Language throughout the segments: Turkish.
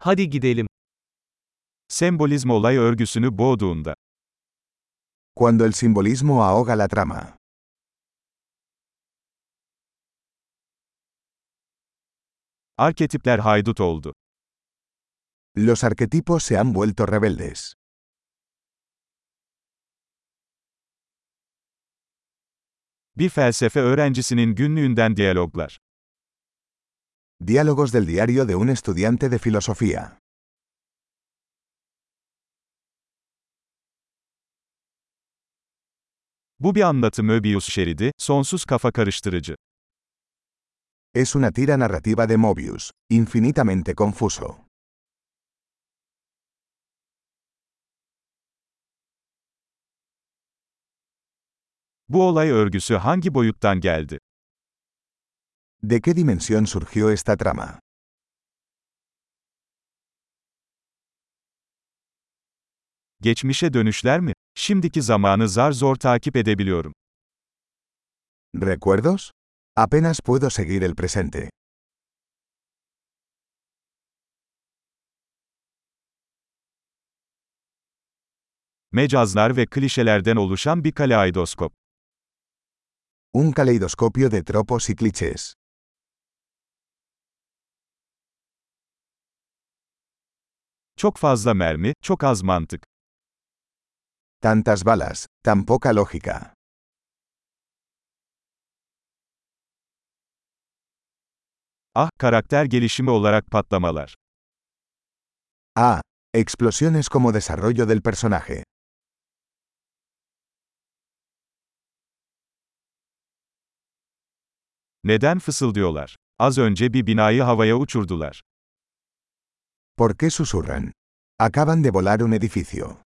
Hadi gidelim. Sembolizm olay örgüsünü boğduğunda. Cuando el simbolismo ahoga la trama. Arketipler haydut oldu. Los arquetipos se han vuelto rebeldes. Bir felsefe öğrencisinin günlüğünden diyaloglar. Diálogos del diario de un estudiante de filosofía. Bu bir anlatı Möbius şeridi, sonsuz kafa karıştırıcı. Es una tira narrativa de Mobius, infinitamente confuso. Bu olay örgüsü hangi boyuttan geldi? ¿De qué dimensión surgió esta trama? Geçmişe dönüşler mi? Şimdiki zamanı zar zor takip edebiliyorum. ¿Recuerdos? Apenas puedo seguir el presente. Mecazlar ve klişelerden oluşan bir kaleidoskop. Un caleidoscopio de tropos y clichés. Çok fazla mermi, çok az mantık. Tantas balas, tan poca lógica. Ah, karakter gelişimi olarak patlamalar. Ah, explosiones como desarrollo del personaje. Neden fısıldıyorlar? Az önce bir binayı havaya uçurdular. ¿Por qué susurran? Acaban de volar un edificio.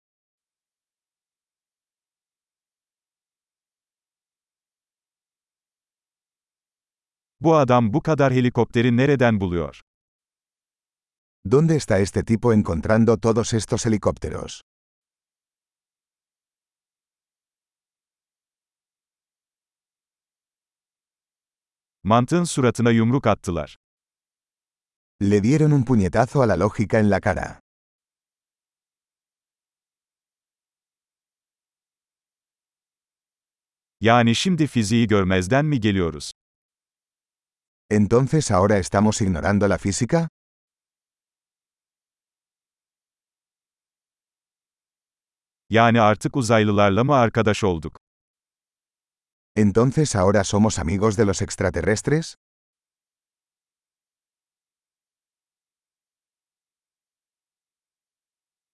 Bu adam bu kadar helikopteri nereden buluyor? ¿Dónde está este tipo encontrando todos estos helicópteros? Mantığın suratına yumruk attılar. Le dieron un puñetazo a la lógica en la cara. Yani şimdi fiziği görmezden mi geliyoruz? ¿Entonces ahora estamos ignorando la física? Yani artık uzaylılarla mı arkadaş olduk? ¿Entonces ahora somos amigos de los extraterrestres?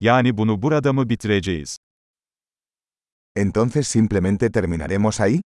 Yani bunu burada mı bitireceğiz? ¿Entonces simplemente terminaremos ahí?